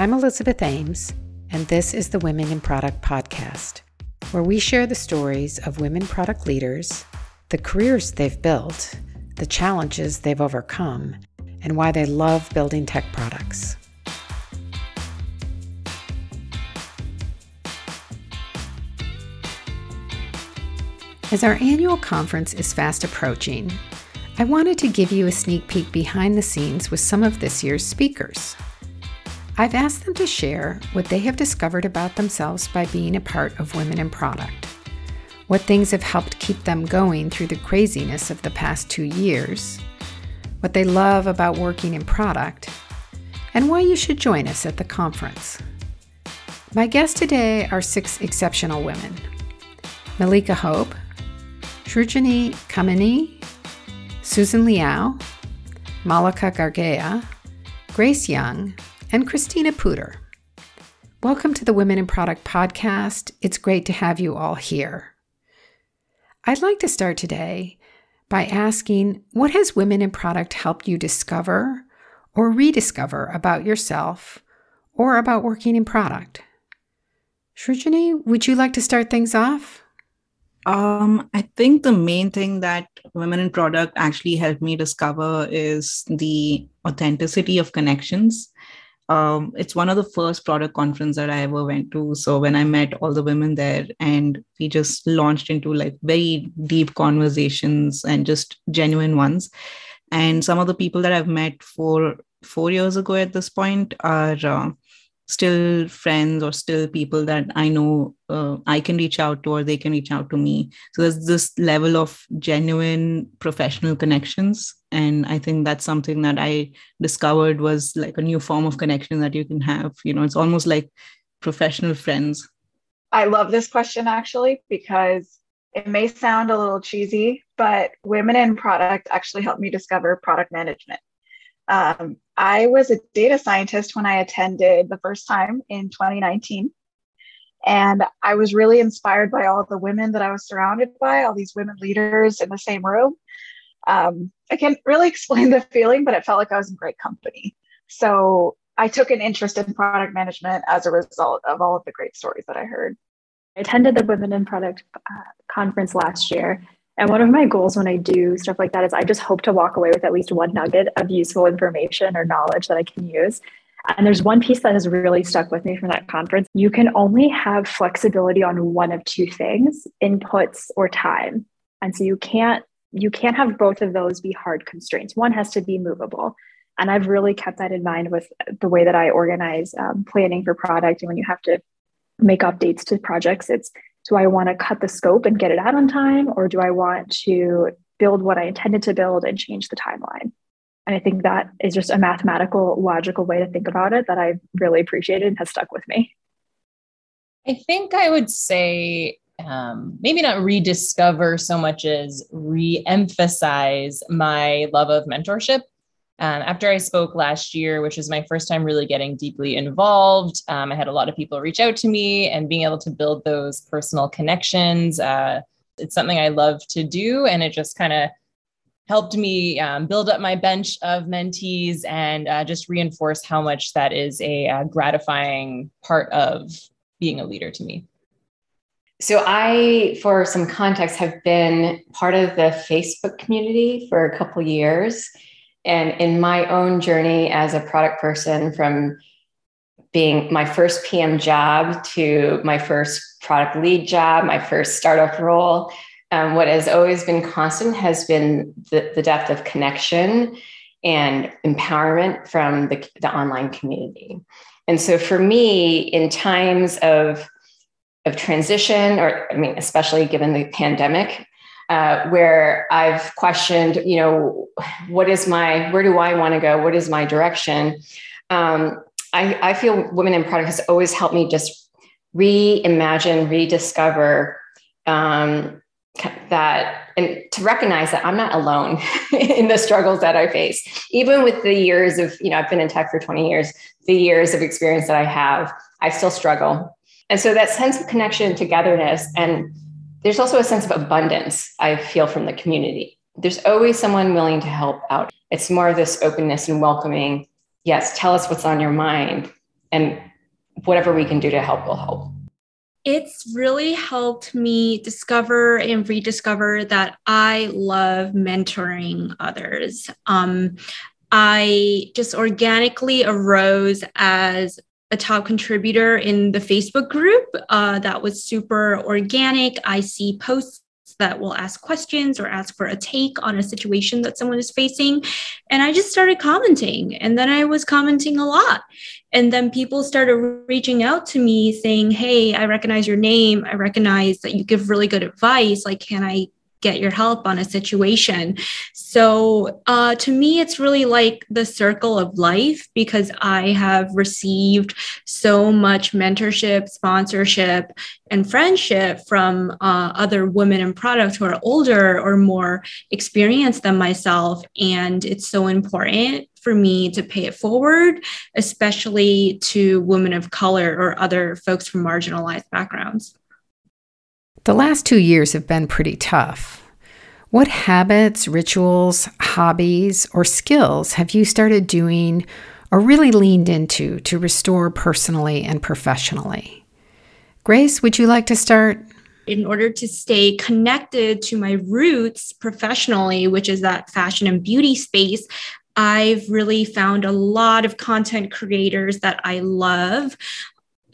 I'm Elizabeth Ames, and this is the Women in Product Podcast, where we share the stories of women product leaders, the careers they've built, the challenges they've overcome, and why they love building tech products. As our annual conference is fast approaching, I wanted to give you a sneak peek behind the scenes with some of this year's speakers. I've asked them to share what they have discovered about themselves by being a part of Women in Product, what things have helped keep them going through the craziness of the past two years, what they love about working in product, and why you should join us at the conference. My guests today are six exceptional women. Malika Hope, Shrujani Kamini, Susan Liao, Malika Gargea, Grace Young, and Christina Puder. Welcome to the Women in Product podcast. It's great to have you all here. I'd like to start today by asking what has Women in Product helped you discover or rediscover about yourself or about working in product? Shrujani, would you like to start things off? Um, I think the main thing that women in product actually helped me discover is the authenticity of connections. Um, it's one of the first product conference that I ever went to. So when I met all the women there, and we just launched into like very deep conversations and just genuine ones. And some of the people that I've met for four years ago at this point are uh, still friends or still people that I know uh, I can reach out to or they can reach out to me. So there's this level of genuine professional connections. And I think that's something that I discovered was like a new form of connection that you can have. You know, it's almost like professional friends. I love this question actually because it may sound a little cheesy, but women in product actually helped me discover product management. Um, I was a data scientist when I attended the first time in 2019. And I was really inspired by all the women that I was surrounded by, all these women leaders in the same room. Um, I can't really explain the feeling, but it felt like I was in great company. So I took an interest in product management as a result of all of the great stories that I heard. I attended the Women in Product uh, conference last year, and one of my goals when I do stuff like that is I just hope to walk away with at least one nugget of useful information or knowledge that I can use. And there's one piece that has really stuck with me from that conference. You can only have flexibility on one of two things, inputs or time. And so you can't you can't have both of those be hard constraints. One has to be movable. And I've really kept that in mind with the way that I organize um, planning for product. And when you have to make updates to projects, it's do I want to cut the scope and get it out on time, or do I want to build what I intended to build and change the timeline? And I think that is just a mathematical, logical way to think about it that I've really appreciated and has stuck with me. I think I would say um, maybe not rediscover so much as re emphasize my love of mentorship. Um, after I spoke last year, which was my first time really getting deeply involved, um, I had a lot of people reach out to me and being able to build those personal connections. Uh, it's something I love to do. And it just kind of helped me um, build up my bench of mentees and uh, just reinforce how much that is a uh, gratifying part of being a leader to me. So, I, for some context, have been part of the Facebook community for a couple years. And in my own journey as a product person, from being my first PM job to my first product lead job, my first startup role, um, what has always been constant has been the, the depth of connection and empowerment from the, the online community. And so for me, in times of, of transition, or I mean, especially given the pandemic, uh, where I've questioned, you know, what is my, where do I want to go? What is my direction? Um, I, I feel Women in Product has always helped me just reimagine, rediscover um, that, and to recognize that I'm not alone in the struggles that I face. Even with the years of, you know, I've been in tech for 20 years, the years of experience that I have, I still struggle. And so that sense of connection, togetherness, and there's also a sense of abundance I feel from the community. There's always someone willing to help out. It's more of this openness and welcoming. Yes, tell us what's on your mind. and whatever we can do to help will help. It's really helped me discover and rediscover that I love mentoring others. Um, I just organically arose as a top contributor in the Facebook group. Uh, that was super organic. I see posts that will ask questions or ask for a take on a situation that someone is facing. And I just started commenting. And then I was commenting a lot. And then people started reaching out to me saying, Hey, I recognize your name. I recognize that you give really good advice. Like, can I get your help on a situation. So uh, to me, it's really like the circle of life because I have received so much mentorship, sponsorship, and friendship from uh, other women in product who are older or more experienced than myself. And it's so important for me to pay it forward, especially to women of color or other folks from marginalized backgrounds. The last two years have been pretty tough. What habits, rituals, hobbies, or skills have you started doing or really leaned into to restore personally and professionally? Grace, would you like to start? In order to stay connected to my roots professionally, which is that fashion and beauty space, I've really found a lot of content creators that I love,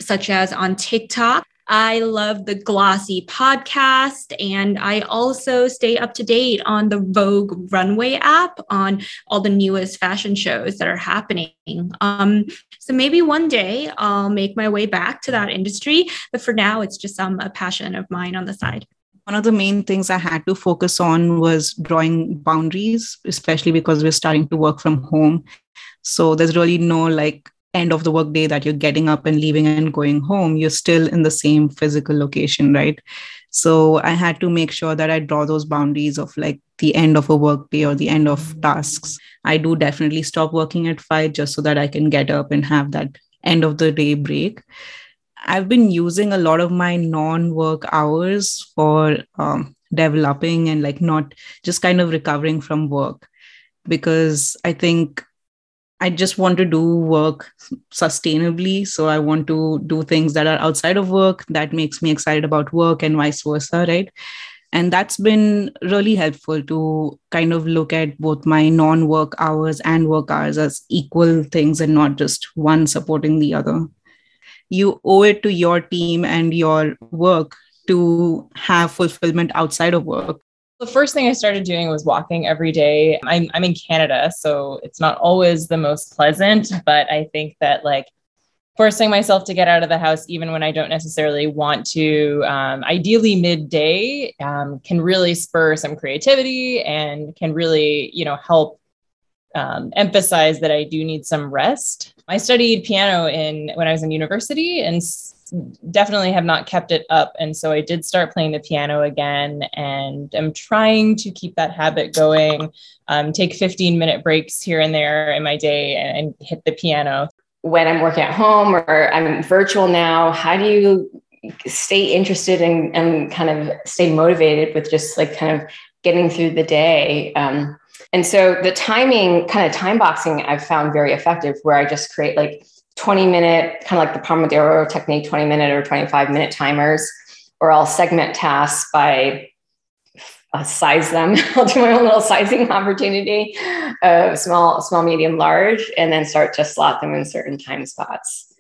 such as on TikTok. I love the Glossy podcast, and I also stay up to date on the Vogue Runway app on all the newest fashion shows that are happening. Um, so maybe one day I'll make my way back to that industry, but for now, it's just um, a passion of mine on the side one of the main things I had to focus on was drawing boundaries, especially because we're starting to work from home. So there's really no like end of the workday that you're getting up and leaving and going home, you're still in the same physical location, right? So I had to make sure that I draw those boundaries of like the end of a workday or the end of tasks. I do definitely stop working at five just so that I can get up and have that end of the day break. I've been using a lot of my non work hours for um, developing and like not just kind of recovering from work because I think I just want to do work sustainably. So I want to do things that are outside of work that makes me excited about work and vice versa, right? And that's been really helpful to kind of look at both my non work hours and work hours as equal things and not just one supporting the other. You owe it to your team and your work to have fulfillment outside of work the first thing I started doing was walking every day. I'm, I'm in Canada, so it's not always the most pleasant, but I think that like forcing myself to get out of the house, even when I don't necessarily want to, um, ideally midday, um, can really spur some creativity and can really, you know, help um, emphasize that I do need some rest. I studied piano in when I was in university, and definitely have not kept it up. And so I did start playing the piano again and I'm trying to keep that habit going, um, take 15 minute breaks here and there in my day and, and hit the piano. When I'm working at home or I'm virtual now, how do you stay interested and, and kind of stay motivated with just like kind of getting through the day? Um, and so the timing, kind of time boxing, I've found very effective where I just create like 20 minute, kind of like the Pomodoro technique, 20 minute or 25 minute timers, or I'll segment tasks by uh, size them. I'll do my own little sizing opportunity, of small, small, medium, large, and then start to slot them in certain time spots.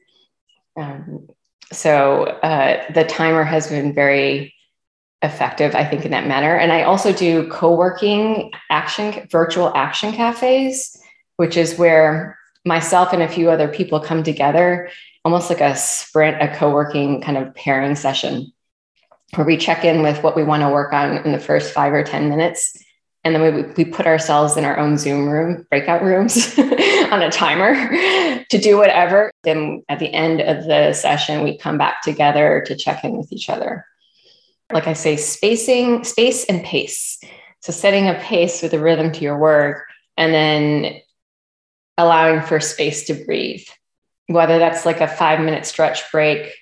Um, so uh, the timer has been very effective, I think, in that manner. And I also do co-working action, virtual action cafes, which is where myself and a few other people come together, almost like a sprint, a co working kind of pairing session where we check in with what we want to work on in the first five or 10 minutes. And then we, we put ourselves in our own Zoom room, breakout rooms on a timer to do whatever. Then at the end of the session, we come back together to check in with each other. Like I say, spacing, space and pace. So setting a pace with a rhythm to your work and then allowing for space to breathe, whether that's like a five minute stretch break,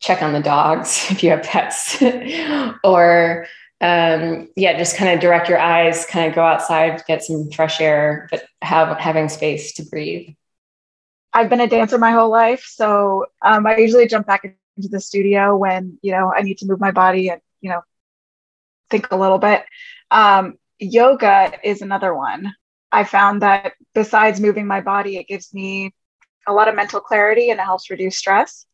check on the dogs if you have pets, or um, yeah, just kind of direct your eyes, kind of go outside, get some fresh air, but have having space to breathe. I've been a dancer my whole life, so um, I usually jump back into the studio when you know I need to move my body and you know think a little bit. Um, yoga is another one. I found that besides moving my body, it gives me a lot of mental clarity and it helps reduce stress.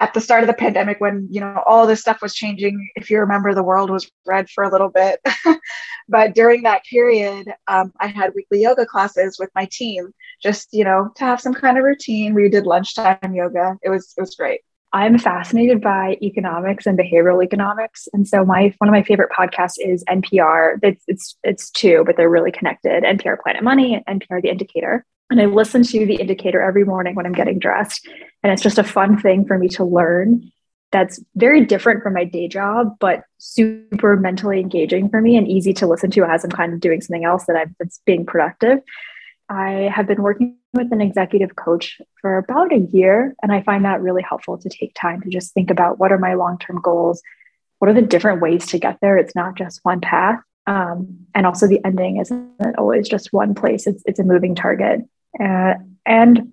At the start of the pandemic, when you know all this stuff was changing, if you remember, the world was red for a little bit. but during that period, um, I had weekly yoga classes with my team, just you know to have some kind of routine. We did lunchtime yoga. It was it was great. I'm fascinated by economics and behavioral economics, and so my one of my favorite podcasts is NPR. It's it's it's two, but they're really connected. NPR Planet Money and NPR The Indicator. And I listen to The Indicator every morning when I'm getting dressed, and it's just a fun thing for me to learn. That's very different from my day job, but super mentally engaging for me and easy to listen to as I'm kind of doing something else that I'm that's being productive. I have been working with an executive coach for about a year, and I find that really helpful to take time to just think about what are my long term goals? What are the different ways to get there? It's not just one path. Um, and also, the ending isn't always just one place, it's, it's a moving target. Uh, and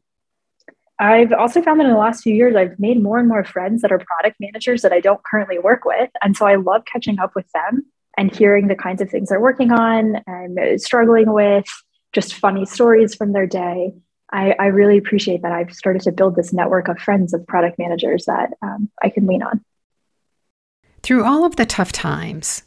I've also found that in the last few years, I've made more and more friends that are product managers that I don't currently work with. And so I love catching up with them and hearing the kinds of things they're working on and struggling with just funny stories from their day. I, I really appreciate that I've started to build this network of friends of product managers that um, I can lean on. Through all of the tough times,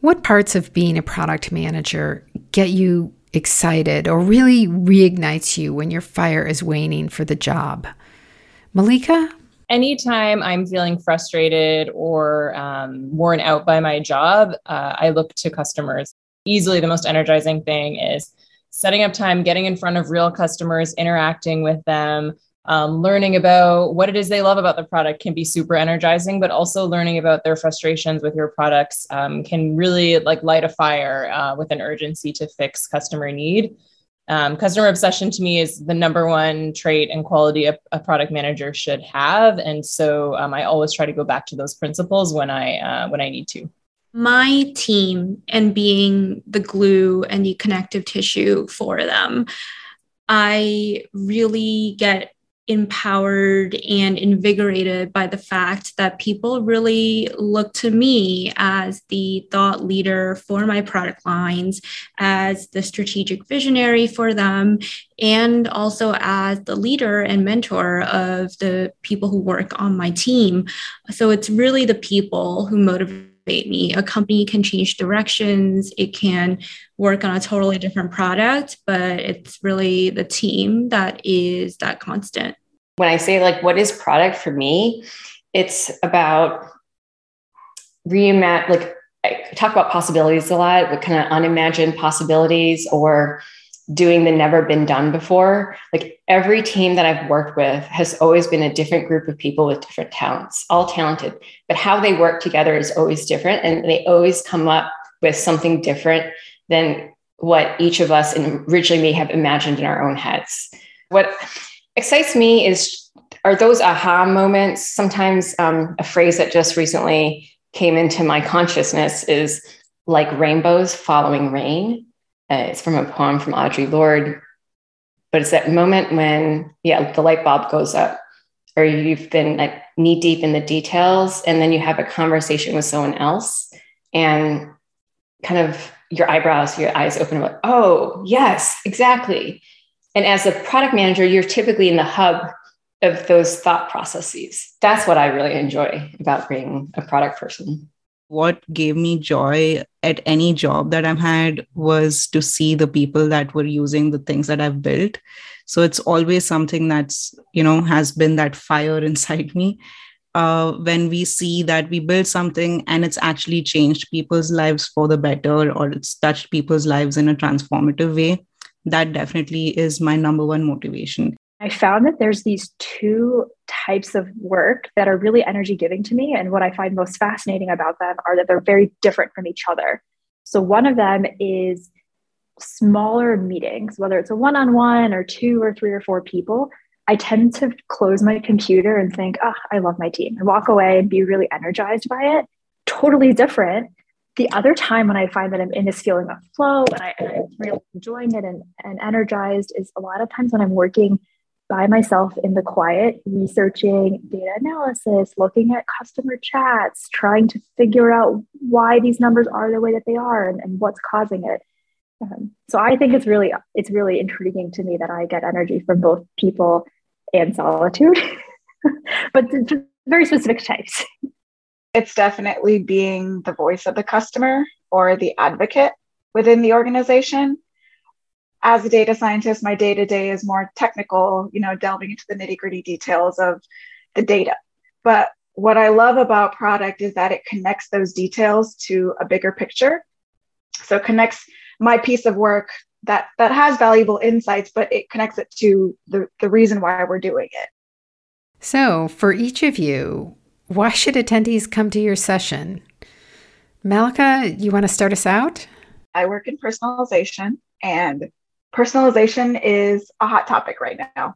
what parts of being a product manager get you excited or really reignites you when your fire is waning for the job? Malika? Anytime I'm feeling frustrated or um, worn out by my job, uh, I look to customers. Easily the most energizing thing is setting up time, getting in front of real customers, interacting with them, um, learning about what it is they love about the product can be super energizing, but also learning about their frustrations with your products um, can really like light a fire uh, with an urgency to fix customer need. Um, customer obsession to me is the number one trait and quality a, a product manager should have, and so um, I always try to go back to those principles when I uh, when I need to my team and being the glue and the connective tissue for them, I really get empowered and invigorated by the fact that people really look to me as the thought leader for my product lines, as the strategic visionary for them, and also as the leader and mentor of the people who work on my team. So it's really the people who motivate me. A company can change directions, it can work on a totally different product, but it's really the team that is that constant. When I say, like, what is product for me, it's about reimagine, like, I talk about possibilities a lot, what kind of unimagined possibilities or doing the never been done before. Like every team that I've worked with has always been a different group of people with different talents, all talented, but how they work together is always different. And they always come up with something different than what each of us originally may have imagined in our own heads. What excites me is are those aha moments. Sometimes um, a phrase that just recently came into my consciousness is like rainbows following rain uh, it's from a poem from Audre Lorde, but it's that moment when, yeah, the light bulb goes up, or you've been like knee deep in the details, and then you have a conversation with someone else, and kind of your eyebrows, your eyes open up. Oh, yes, exactly. And as a product manager, you're typically in the hub of those thought processes. That's what I really enjoy about being a product person what gave me joy at any job that I've had was to see the people that were using the things that I've built. So it's always something that's, you know, has been that fire inside me. Uh, when we see that we build something and it's actually changed people's lives for the better or it's touched people's lives in a transformative way, that definitely is my number one motivation. I found that there's these two types of work that are really energy giving to me. And what I find most fascinating about them are that they're very different from each other. So, one of them is smaller meetings, whether it's a one on one or two or three or four people. I tend to close my computer and think, oh, I love my team, and walk away and be really energized by it. Totally different. The other time when I find that I'm in this feeling of flow and, I, I'm really enjoying it and, and energized is a lot of times when I'm working by myself in the quiet, researching data analysis, looking at customer chats, trying to figure out why these numbers are the way that they are and, and what's causing it. Um, so I think it's really it's really intriguing to me that I get energy from both people and solitude, but very specific types. It's definitely being the voice of the customer or the advocate within the organization. As a data scientist, my day to day is more technical, you know, delving into the nitty gritty details of the data. But what I love about product is that it connects those details to a bigger picture. So it connects my piece of work that that has valuable insights, but it connects it to the, the reason why we're doing it. So for each of you, why should attendees come to your session? Malika, you want to start us out? I work in personalization, and personalization is a hot topic right now.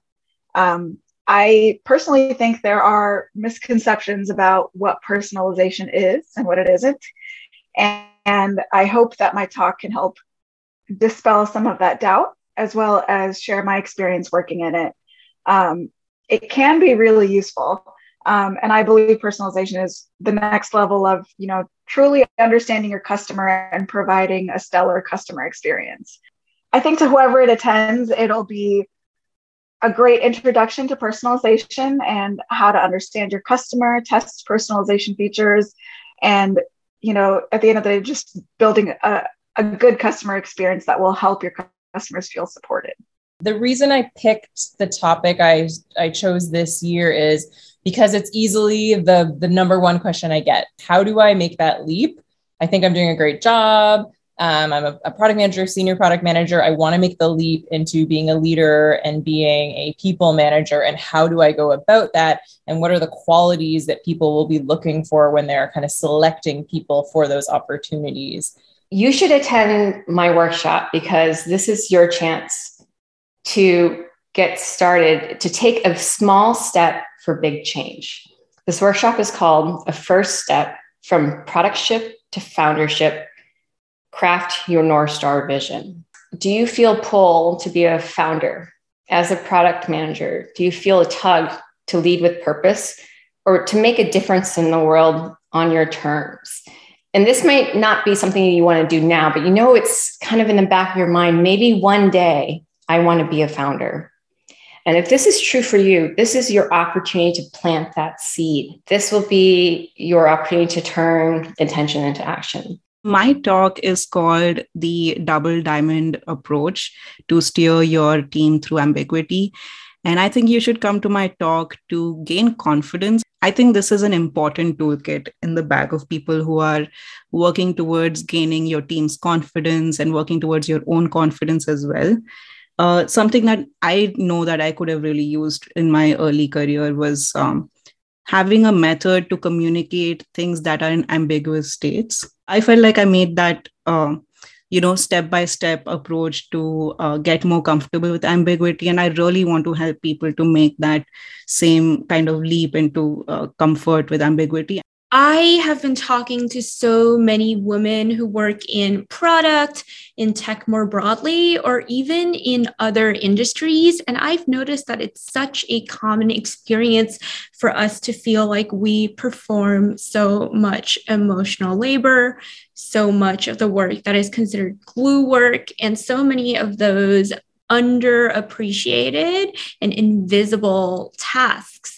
Um, I personally think there are misconceptions about what personalization is and what it isn't. And, and I hope that my talk can help dispel some of that doubt as well as share my experience working in it. Um, it can be really useful. Um, and I believe personalization is the next level of, you know, truly understanding your customer and providing a stellar customer experience. I think to whoever it attends, it'll be a great introduction to personalization and how to understand your customer, test personalization features, and you know, at the end of the day, just building a, a good customer experience that will help your customers feel supported. The reason I picked the topic I I chose this year is because it's easily the the number one question I get. How do I make that leap? I think I'm doing a great job. Um, I'm a, a, product manager, senior product manager. I want to make the leap into being a leader and being a people manager. And how do I go about that? And what are the qualities that people will be looking for when they're kind of selecting people for those opportunities? You should attend my workshop because this is your chance to get started, to take a small step for big change. This workshop is called A First Step from Productship to Foundership Craft Your North Star Vision. Do you feel pull to be a founder as a product manager? Do you feel a tug to lead with purpose or to make a difference in the world on your terms? And this might not be something you want to do now, but you know it's kind of in the back of your mind. Maybe one day I want to be a founder. And if this is true for you, this is your opportunity to plant that seed. This will be your opportunity to turn intention into action. My talk is called the double diamond approach to steer your team through ambiguity. And I think you should come to my talk to gain confidence. I think this is an important toolkit in the bag of people who are working towards gaining your team's confidence and working towards your own confidence as well. Uh, something that I know that I could have really used in my early career was um, having a method to communicate things that are in ambiguous states. I felt like I made that, uh, you know, step by step approach to uh, get more comfortable with ambiguity. And I really want to help people to make that same kind of leap into uh, comfort with ambiguity. I have been talking to so many women who work in product, in tech more broadly, or even in other industries. And I've noticed that it's such a common experience for us to feel like we perform so much emotional labor, so much of the work that is considered glue work, and so many of those underappreciated and invisible tasks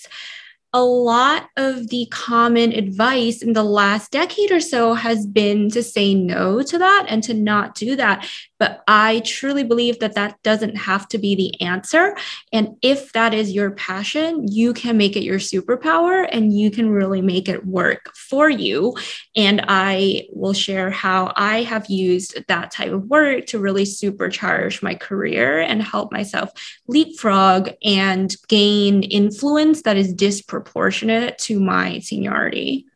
a lot of the common advice in the last decade or so has been to say no to that and to not do that. But I truly believe that that doesn't have to be the answer. And if that is your passion, you can make it your superpower and you can really make it work for you. And I will share how I have used that type of work to really supercharge my career and help myself leapfrog and gain influence that is disproportionate to my seniority.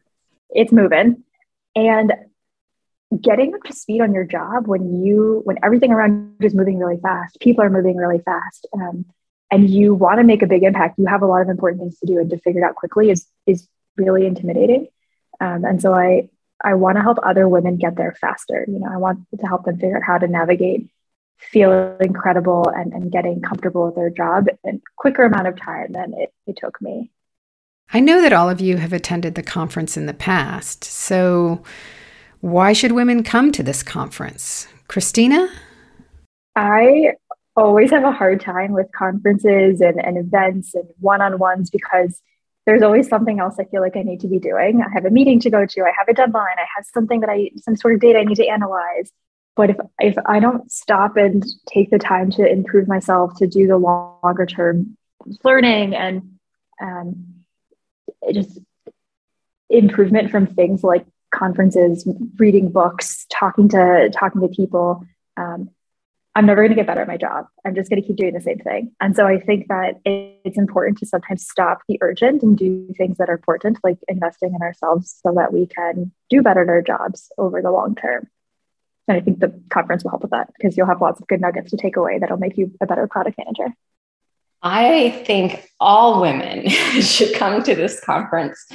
It's moving. And getting up to speed on your job when you when everything around you is moving really fast people are moving really fast um, and you want to make a big impact you have a lot of important things to do and to figure it out quickly is is really intimidating um, and so i i want to help other women get there faster you know i want to help them figure out how to navigate feel incredible and, and getting comfortable with their job in quicker amount of time than it, it took me. I know that all of you have attended the conference in the past. So, why should women come to this conference? Christina? I always have a hard time with conferences and, and events and one on ones because there's always something else I feel like I need to be doing. I have a meeting to go to, I have a deadline, I have something that I, some sort of data I need to analyze. But if, if I don't stop and take the time to improve myself, to do the longer term learning and um, just improvement from things like conferences, reading books, talking to talking to people, um, I'm never going to get better at my job. I'm just going to keep doing the same thing. And so I think that it's important to sometimes stop the urgent and do things that are important, like investing in ourselves so that we can do better at our jobs over the long term. And I think the conference will help with that because you'll have lots of good nuggets to take away that'll make you a better product manager. I think all women should come to this conference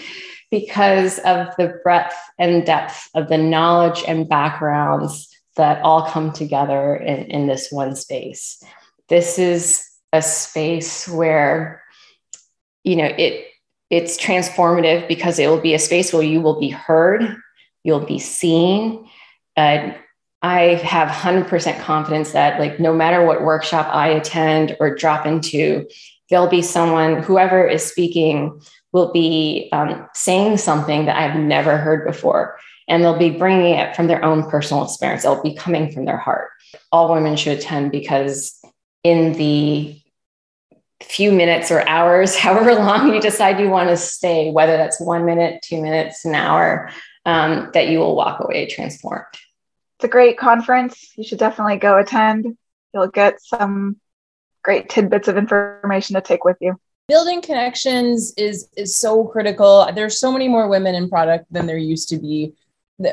because of the breadth and depth of the knowledge and backgrounds that all come together in, in this one space. This is a space where, you know, it it's transformative because it will be a space where you will be heard, you'll be seen. Uh, I have 100% confidence that, like, no matter what workshop I attend or drop into, there'll be someone, whoever is speaking, will be um, saying something that I've never heard before and they'll be bringing it from their own personal experience. It'll be coming from their heart. All women should attend because in the few minutes or hours, however long you decide you want to stay, whether that's one minute, two minutes, an hour, um, that you will walk away transformed. It's a great conference. You should definitely go attend. You'll get some great tidbits of information to take with you building connections is is so critical there's so many more women in product than there used to be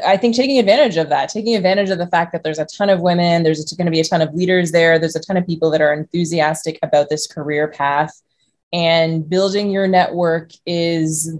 I think taking advantage of that, taking advantage of the fact that there's a ton of women, there's going to be a ton of leaders there, there's a ton of people that are enthusiastic about this career path, and building your network is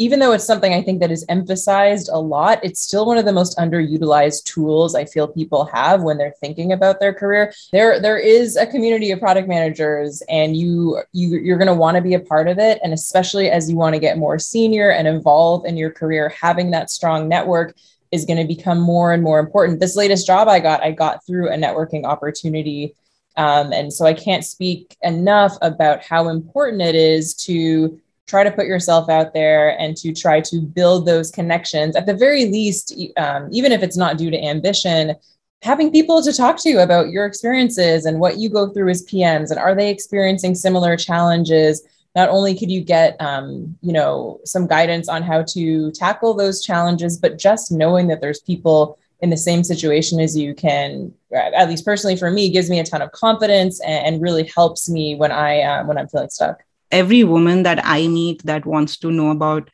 even though it's something I think that is emphasized a lot, it's still one of the most underutilized tools I feel people have when they're thinking about their career. There, there is a community of product managers, and you, you you're going to want to be a part of it. And especially as you want to get more senior and evolve in your career, having that strong network is going to become more and more important. This latest job I got, I got through a networking opportunity. Um, and so I can't speak enough about how important it is to try to put yourself out there and to try to build those connections. At the very least um, even if it's not due to ambition having people to talk to about your experiences and what you go through as pms and are they experiencing similar challenges? Not only could you get um, you know some guidance on how to tackle those challenges but just knowing that there's people in the same situation as you can at least personally for me gives me a ton of confidence and, and really helps me when i uh, when i'm feeling stuck every woman that I meet that wants to know about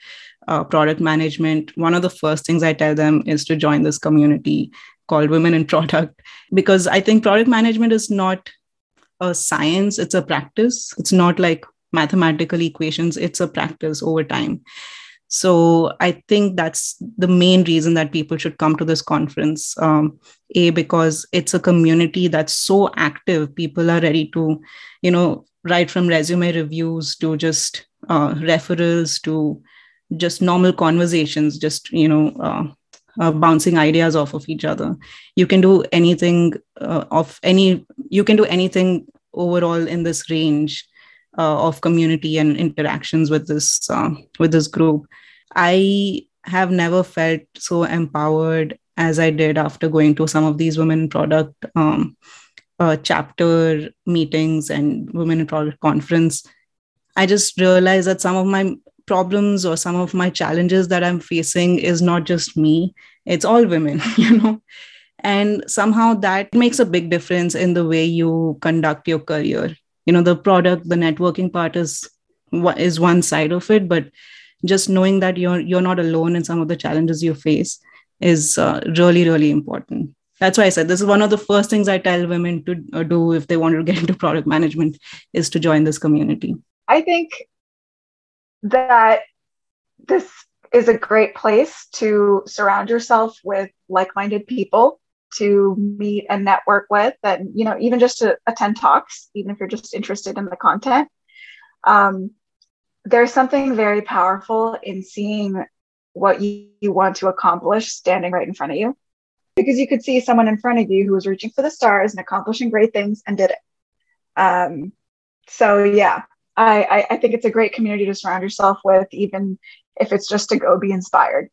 uh, product management, one of the first things I tell them is to join this community called Women in Product, because I think product management is not a science, it's a practice. It's not like mathematical equations, it's a practice over time. So I think that's the main reason that people should come to this conference. Um, a because it's a community that's so active. People are ready to, you know, right from resume reviews to just uh, referrals to just normal conversations just you know uh, uh, bouncing ideas off of each other. You can do anything uh, of any you can do anything overall in this range uh, of community and interactions with this uh, with this group. I have never felt so empowered as i did after going to some of these women product um, uh, chapter meetings and women in product conference i just realized that some of my problems or some of my challenges that i'm facing is not just me it's all women you know? And somehow that makes a big difference in the way you conduct your career. You know the product the networking part is is one side of it but just knowing that you're you're not alone in some of the challenges you face is uh, really really important that's why i said this is one of the first things i tell women to uh, do if they want to get into product management is to join this community. I think that this is a great place to surround yourself with like-minded people to meet and network with and you know even just to attend talks even if you're just interested in the content. Um, there's something very powerful in seeing what you, you want to accomplish standing right in front of you because you could see someone in front of you who was reaching for the stars and accomplishing great things and did it. Um, so yeah I, I, I think it's a great community to surround yourself with even if it's just to go be inspired.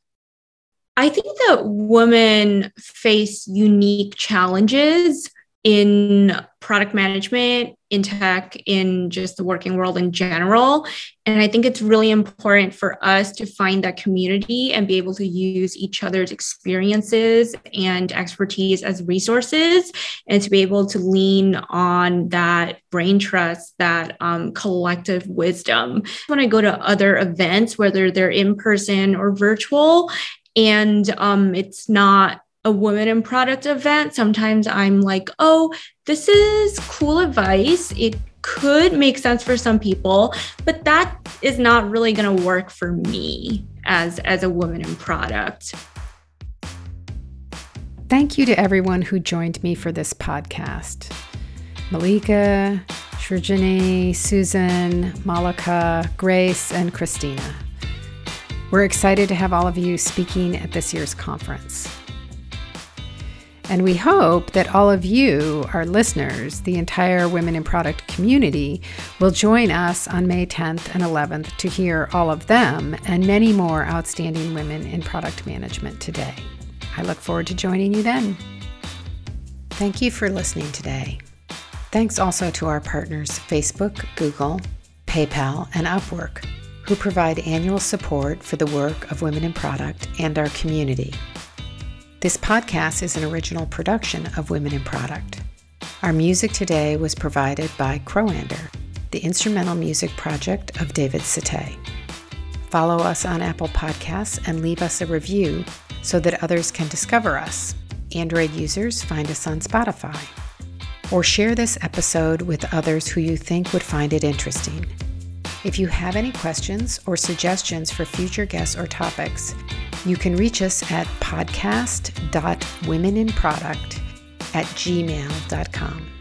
I think that women face unique challenges in product management, in tech, in just the working world in general. And I think it's really important for us to find that community and be able to use each other's experiences and expertise as resources and to be able to lean on that brain trust, that um, collective wisdom. When I go to other events, whether they're in person or virtual, and um, it's not a woman in product event, sometimes I'm like, oh, this is cool advice. It could make sense for some people, but that is not really going to work for me as as a woman in product. Thank you to everyone who joined me for this podcast. Malika, Shrujani, Susan, Malika, Grace, and Christina. We're excited to have all of you speaking at this year's conference. And we hope that all of you, our listeners, the entire Women in Product community, will join us on May 10th and 11th to hear all of them and many more outstanding women in product management today. I look forward to joining you then. Thank you for listening today. Thanks also to our partners Facebook, Google, PayPal, and Upwork who provide annual support for the work of Women in Product and our community. This podcast is an original production of Women in Product. Our music today was provided by Crowander, the instrumental music project of David Sate. Follow us on Apple Podcasts and leave us a review so that others can discover us. Android users find us on Spotify. Or share this episode with others who you think would find it interesting. If you have any questions or suggestions for future guests or topics, you can reach us at podcast.womeninproduct at gmail.com.